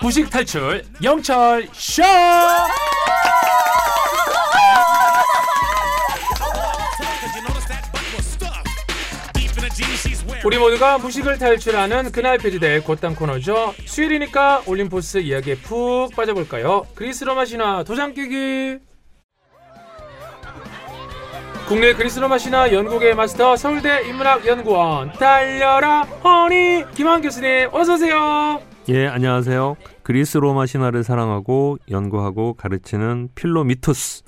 부식 탈출 영철 쇼. 우리 모두가 무식을 탈출하는 그날 폐지될 곧단 코너죠. 수요일이니까 올림포스 이야기에 푹 빠져볼까요? 그리스 로마 신화 도장 깨기. 국내 그리스 로마 신화 연구계 마스터 서울대 인문학연구원 달려라 허니 김한 교수님 어서 오세요. 예, 안녕하세요. 그리스 로마 신화를 사랑하고 연구하고 가르치는 필로미토스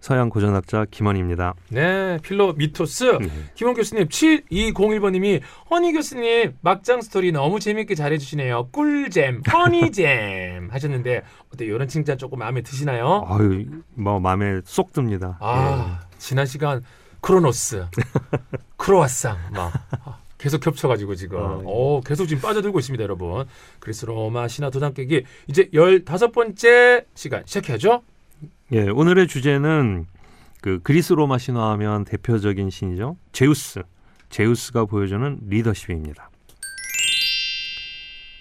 서양 고전학자 김헌입니다. 네, 필로미토스 김헌 교수님 7201번님이 헌이 교수님 막장 스토리 너무 재밌게 잘해주시네요. 꿀잼 honey잼 하셨는데 어때 이런 칭찬 조금 마음에 드시나요? 아유, 뭐 마음에 쏙 듭니다. 아 지난 시간 크로노스 크로아상 막 아, 계속 겹쳐가지고 지금 아, 예. 어 계속 지금 빠져들고 있습니다 여러분 그리스 로마 신화 도장 깨기 이제 열다섯 번째 시간 시작해야죠 예. 예, 오늘의 주제는 그 그리스 로마 신화하면 대표적인 신이죠. 제우스. 제우스가 보여주는 리더십입니다.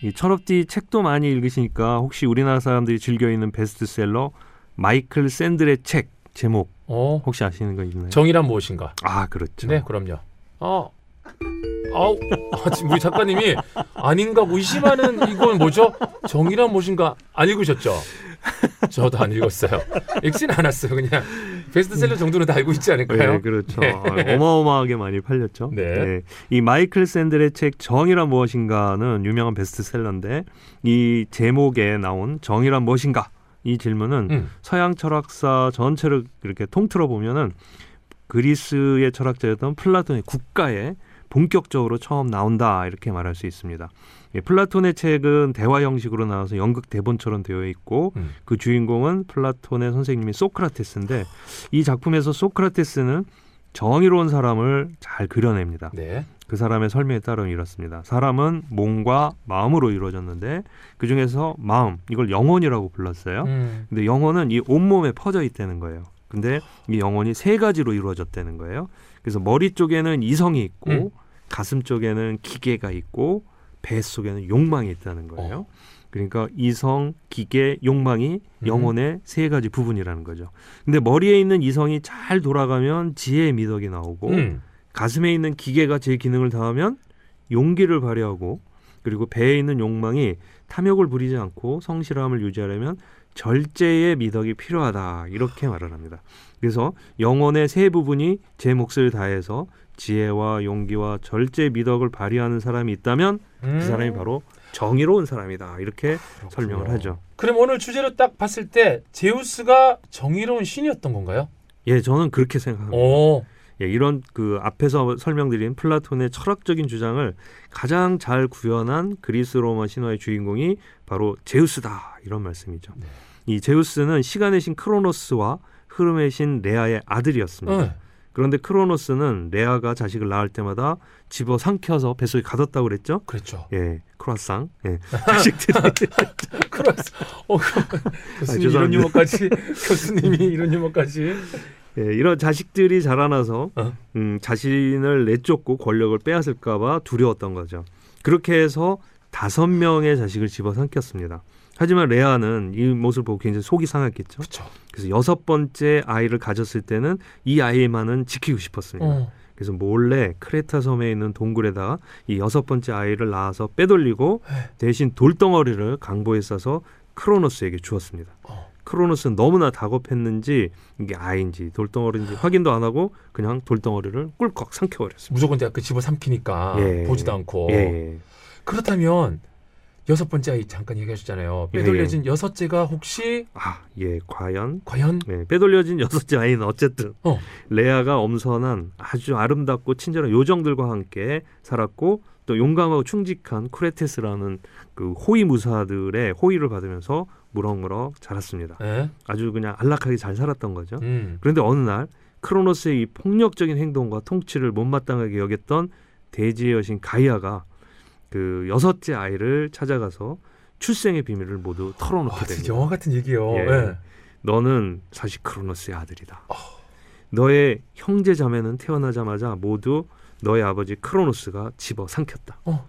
이 철업디 책도 많이 읽으시니까 혹시 우리나라 사람들이 즐겨 읽는 베스트셀러 마이클 샌들의 책 제목 어 혹시 아시는 거 있나요? 정의란 무엇인가 아, 그렇죠. 네 그럼요 어 아우 아, 우리 작가님이 아닌가 의심하는 이건 뭐죠 정의란 무엇인가 안 읽으셨죠 저도 안 읽었어요 읽진 않았어요 그냥 베스트셀러 정도는 다 알고 있지 않을까요 네, 그렇죠. 네. 아, 어마어마하게 많이 팔렸죠. 네. 이 마이클 샌들의 책 정의란 무엇인가는 유명한 베스트셀러인데 이 제목에 나온 정의란 무엇인가 이 질문은 음. 서양 철학사 전체를 이렇게 통틀어 보면은 그리스의 철학자였던 플라톤의 국가에 본격적으로 처음 나온다 이렇게 말할 수 있습니다. 예, 플라톤의 책은 대화 형식으로 나와서 연극 대본처럼 되어 있고 음. 그 주인공은 플라톤의 선생님이 소크라테스인데 이 작품에서 소크라테스는 정의로운 사람을 잘 그려냅니다. 네. 그 사람의 설명에 따르면 이렇습니다. 사람은 몸과 마음으로 이루어졌는데 그 중에서 마음 이걸 영혼이라고 불렀어요. 음. 근데 영혼은 이 온몸에 퍼져 있다는 거예요. 근데 이 영혼이 세 가지로 이루어졌다는 거예요. 그래서 머리 쪽에는 이성이 있고 음. 가슴 쪽에는 기계가 있고 배 속에는 욕망이 있다는 거예요. 그러니까 이성, 기계, 욕망이 음. 영혼의 세 가지 부분이라는 거죠. 근데 머리에 있는 이성이 잘 돌아가면 지혜의 미덕이 나오고 음. 가슴에 있는 기계가 제 기능을 다하면 용기를 발휘하고 그리고 배에 있는 욕망이 탐욕을 부리지 않고 성실함을 유지하려면 절제의 미덕이 필요하다 이렇게 말을 합니다. 그래서 영혼의 세 부분이 제 몫을 다해서 지혜와 용기와 절제 미덕을 발휘하는 사람이 있다면 음. 그 사람이 바로 정의로운 사람이다 이렇게 설명을 하죠. 그럼 오늘 주제로 딱 봤을 때 제우스가 정의로운 신이었던 건가요? 예, 저는 그렇게 생각합니다. 오. 예, 이런 그 앞에서 설명드린 플라톤의 철학적인 주장을 가장 잘 구현한 그리스 로마 신화의 주인공이 바로 제우스다 이런 말씀이죠. 네. 이 제우스는 시간의 신 크로노스와 흐름의 신 레아의 아들이었습니다. 응. 그런데 크로노스는 레아가 자식을 낳을 때마다 집어 삼켜서 뱃속에 가뒀다고 그랬죠. 그랬죠. 예, 크로아상. 예, 자식들이 크로스. 어, 교수님 이런 죄송합니다. 유머까지 교수님이 이런 유머까지. 예, 이런 자식들이 자라나서 어. 음, 자신을 내쫓고 권력을 빼앗을까봐 두려웠던 거죠. 그렇게 해서 다섯 명의 자식을 집어삼켰습니다. 하지만 레아는 이 모습을 보고 굉장히 속이 상했겠죠. 그렇죠. 그래서 여섯 번째 아이를 가졌을 때는 이 아이만은 지키고 싶었습니다. 어. 그래서 몰래 크레타 섬에 있는 동굴에다가 이 여섯 번째 아이를 낳아서 빼돌리고 네. 대신 돌덩어리를 강보에 싸서 크로노스에게 주었습니다. 어. 크로노스는 너무나 다급했는지 이게 아이인지 돌덩어리인지 확인도 안 하고 그냥 돌덩어리를 꿀꺽 삼켜버렸습니다. 무조건 내가 그 집어 삼키니까 예. 보지도 않고. 예. 그렇다면 여섯 번째 아이 잠깐 얘기하셨잖아요. 예, 빼돌려진 여섯째가 혹시 아, 예, 과연 과연 네, 빼돌려진 여섯째 아이는 어쨌든 어. 레아가 엄선한 아주 아름답고 친절한 요정들과 함께 살았고 또 용감하고 충직한 쿠레테스라는 그 호위 무사들의 호의를 받으면서 무럭무럭 자랐습니다. 예? 아주 그냥 안락하게 잘 살았던 거죠. 음. 그런데 어느 날 크로노스의 이 폭력적인 행동과 통치를 못마땅하게 여겼던 대지의 여신 가이아가 그 여섯째 아이를 찾아가서 출생의 비밀을 모두 털어놓게 아, 진짜 됩니다. 영화 같은 얘기요. 예. 예. 너는 사실 크로노스의 아들이다. 너의 형제 자매는 태어나자마자 모두 너의 아버지 크로노스가 집어 삼켰다. 어.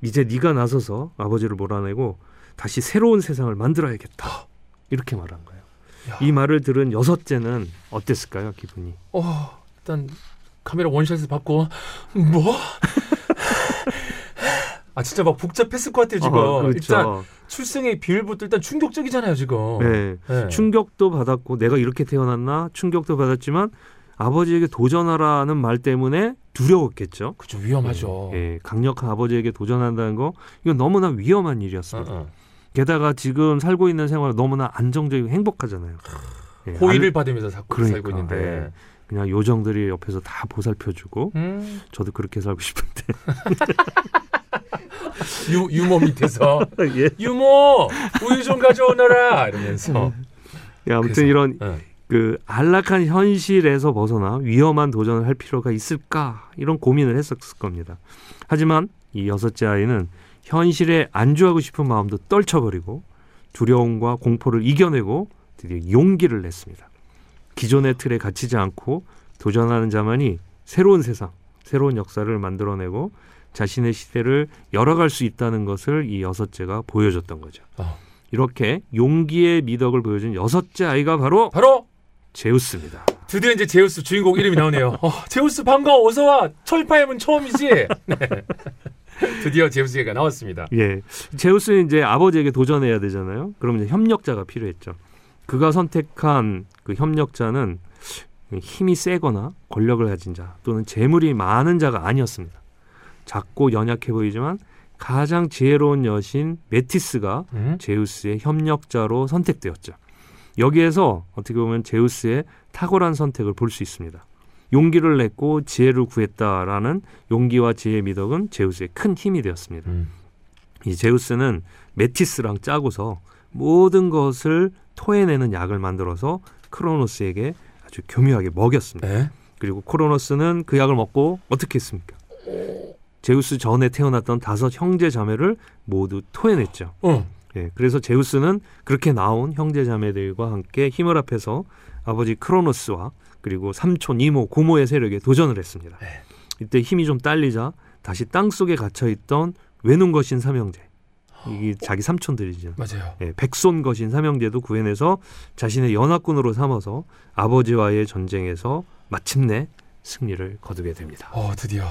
이제 네가 나서서 아버지를 몰아내고 다시 새로운 세상을 만들어야겠다. 이렇게 말한 거예요. 야. 이 말을 들은 여섯째는 어땠을까요, 기분이? 어, 일단 카메라 원샷에서 받고 뭐? 아 진짜 막 복잡했을 것 같아요 지금. 어, 그렇죠. 일단 출생의 비밀부터 일단 충격적이잖아요 지금. 네. 네. 충격도 받았고 내가 이렇게 태어났나 충격도 받았지만 아버지에게 도전하라는 말 때문에 두려웠겠죠. 그죠 위험하죠. 예, 강력한 아버지에게 도전한다는 거 이건 너무나 위험한 어, 일이었습니다. 어. 게다가 지금 살고 있는 생활은 너무나 안정적이고 행복하잖아요. 예, 호의를 알- 받으면서 살고, 그러니까, 살고 있는데. 예. 그냥 요정들이 옆에서 다 보살펴주고 음, 저도 그렇게 살고 싶은데 유, 유모 밑에서 예. 유모 우유 좀 가져오너라 이러면서. 예, 아무튼 그래서, 이런 예. 그 안락한 현실에서 벗어나 위험한 도전을 할 필요가 있을까 이런 고민을 했었을 겁니다. 하지만 이 여섯째 아이는 현실에 안주하고 싶은 마음도 떨쳐버리고 두려움과 공포를 이겨내고 드디어 용기를 냈습니다. 기존의 틀에 갇히지 않고 도전하는 자만이 새로운 세상, 새로운 역사를 만들어내고 자신의 시대를 열어갈 수 있다는 것을 이 여섯째가 보여줬던 거죠. 어. 이렇게 용기의 미덕을 보여준 여섯째 아이가 바로 바로 제우스입니다. 드디어 이제 제우스 주인공 이름이 나오네요. 어, 제우스 반가워 어서 와. 철파엠은 처음이지. 네. 드디어 제우스 얘가 나왔습니다. 예, 제우스는 이제 아버지에게 도전해야 되잖아요. 그럼 이제 협력자가 필요했죠. 그가 선택한 그 협력자는 힘이 세거나 권력을 가진 자 또는 재물이 많은 자가 아니었습니다. 작고 연약해 보이지만 가장 지혜로운 여신 메티스가 음? 제우스의 협력자로 선택되었죠. 여기에서 어떻게 보면 제우스의 탁월한 선택을 볼 수 있습니다. 용기를 냈고 지혜를 구했다라는 용기와 지혜의 미덕은 제우스의 큰 힘이 되었습니다. 음. 이 제우스는 메티스랑 짜고서 모든 것을 토해내는 약을 만들어서 크로노스에게 아주 교묘하게 먹였습니다. 네? 그리고 크로노스는 그 약을 먹고 어떻게 했습니까? 제우스 전에 태어났던 다섯 형제 자매를 모두 토해냈죠. 어. 예, 그래서 제우스는 그렇게 나온 형제 자매들과 함께 힘을 합해서 아버지 크로노스와 그리고 삼촌, 이모, 고모의 세력에 도전을 했습니다. 네. 이때 힘이 좀 딸리자 다시 땅 속에 갇혀 있던 외눈 거신 삼형제, 이게 자기 삼촌들이죠. 맞아요. 예, 백손 거신 삼형제도 구해내서 자신의 연합군으로 삼아서 아버지와의 전쟁에서 마침내 승리를 거두게 됩니다. 어 드디어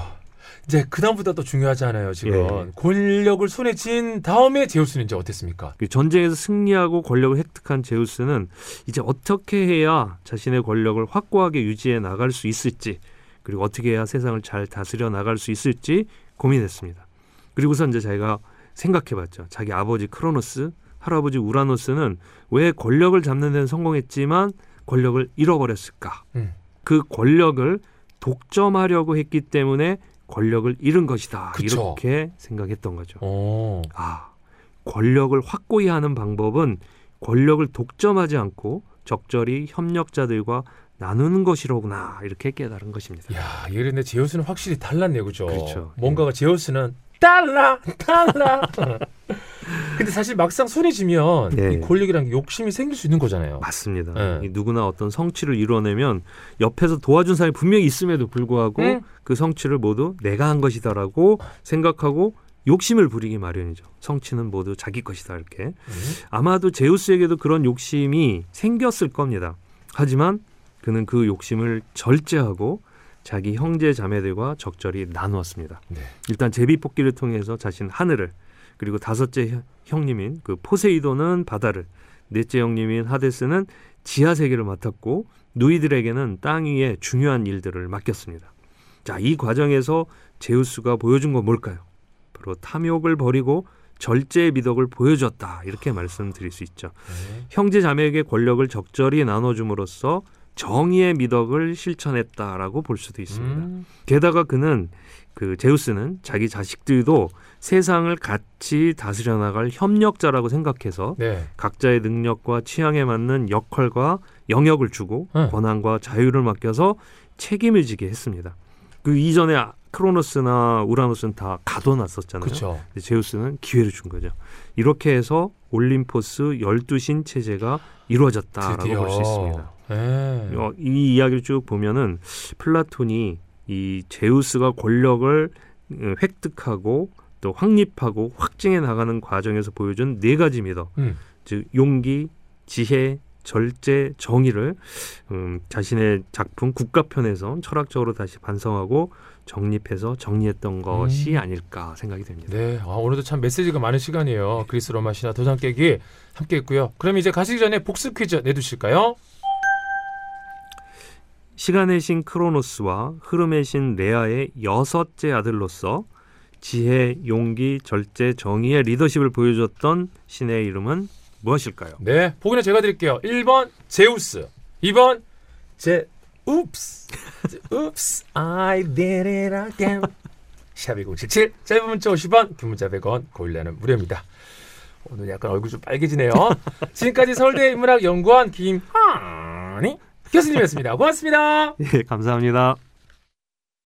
이제 그다음보다 더 중요하지 않아요 지금 예. 권력을 손에 쥔 다음에 제우스는 이제 어땠습니까? 그 전쟁에서 승리하고 권력을 획득한 제우스는 이제 어떻게 해야 자신의 권력을 확고하게 유지해 나갈 수 있을지 그리고 어떻게 해야 세상을 잘 다스려 나갈 수 있을지 고민했습니다. 그리고서 이제 자기가 생각해봤죠. 자기 아버지 크로노스, 할아버지 우라노스는 왜 권력을 잡는 데는 성공했지만 권력을 잃어버렸을까? 음. 그 권력을 독점하려고 했기 때문에 권력을 잃은 것이다. 그쵸. 이렇게 생각했던 거죠. 어. 아, 권력을 확고히 하는 방법은 권력을 독점하지 않고 적절히 협력자들과 나누는 것이로구나 이렇게 깨달은 것입니다. 야 근데 제우스는 확실히 달랐네요 그죠? 그렇죠. 뭔가가 제우스는 달라 달라. 근데 사실 막상 손에 쥐면 네. 이 권력이라는 게 욕심이 생길 수 있는 거잖아요. 맞습니다. 네. 이 누구나 어떤 성취를 이뤄내면 옆에서 도와준 사람이 분명히 있음에도 불구하고 응? 그 성취를 모두 내가 한 것이다라고 생각하고 욕심을 부리기 마련이죠. 성취는 모두 자기 것이다 이렇게. 음. 아마도 제우스에게도 그런 욕심이 생겼을 겁니다. 하지만 그는 그 욕심을 절제하고 자기 형제 자매들과 적절히 나누었습니다. 네. 일단 제비뽑기를 통해서 자신 하늘을 그리고 다섯째 형- 형님인 그 포세이돈은 바다를 넷째 형님인 하데스는 지하 세계를 맡았고 누이들에게는 땅 위의 중요한 일들을 맡겼습니다. 자, 이 과정에서 제우스가 보여준 건 뭘까요? 바로 탐욕을 버리고 절제의 미덕을 보여줬다. 이렇게 말씀드릴 수 있죠. 네. 형제 자매에게 권력을 적절히 나눠줌으로써 정의의 미덕을 실천했다라고 볼 수도 있습니다. 음. 게다가 그는 그 제우스는 자기 자식들도 세상을 같이 다스려 나갈 협력자라고 생각해서 네. 각자의 능력과 취향에 맞는 역할과 영역을 주고 응. 권한과 자유를 맡겨서 책임을 지게 했습니다. 그 이전에 아- 크로노스나 우라노스는 다 가둬놨었잖아요. 그렇죠. 근데 제우스는 기회를 준 거죠. 이렇게 해서 올림포스 열두 신 체제가 이루어졌다라고. 볼 수 있습니다. 네. 어, 이 이야기를 쭉 보면은 플라톤이 이 제우스가 권력을 어, 획득하고 또 확립하고 확증해 나가는 과정에서 보여준 네 가지 미덕, 음. 즉 용기, 지혜, 절제, 정의를 음, 자신의 작품 국가편에서 철학적으로 다시 반성하고 정립해서 정리했던 것이 음. 아닐까 생각이 됩니다. 네, 아, 오늘도 참 메시지가 많은 시간이에요. 그리스 로마 신화 도장 깨기 함께했고요. 그럼 이제 가시기 전에 복습 퀴즈 내두실까요? 시간의 신 크로노스와 흐름의 신 레아의 여섯째 아들로서 지혜, 용기, 절제, 정의의 리더십을 보여줬던 신의 이름은 무엇일까요? 네, 보기는 제가 드릴게요. 1번 제우스, 2번 제 읍스, 읍스, I did it again. 샵2077, 짧은 문자 50원, 긴 문자 100원, 고일라는 무료입니다. 오늘 약간 얼굴 좀 빨개지네요. 지금까지 서울대 인문학 연구원 김하니 교수님이었습니다. 고맙습니다. 예, 감사합니다.